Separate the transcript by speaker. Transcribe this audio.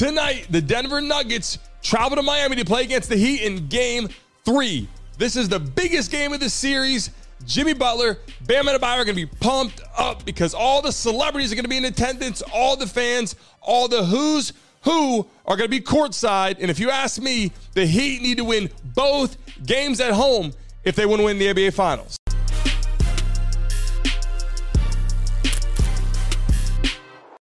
Speaker 1: Tonight, the Denver Nuggets travel to Miami to play against the Heat in game three. This is the biggest game of the series. Jimmy Butler, Bam Adebayo are going to be pumped up because all the celebrities are going to be in attendance, all the fans, all the who's who are going to be courtside. And if you ask me, the Heat need to win both games at home if they want to win the NBA Finals.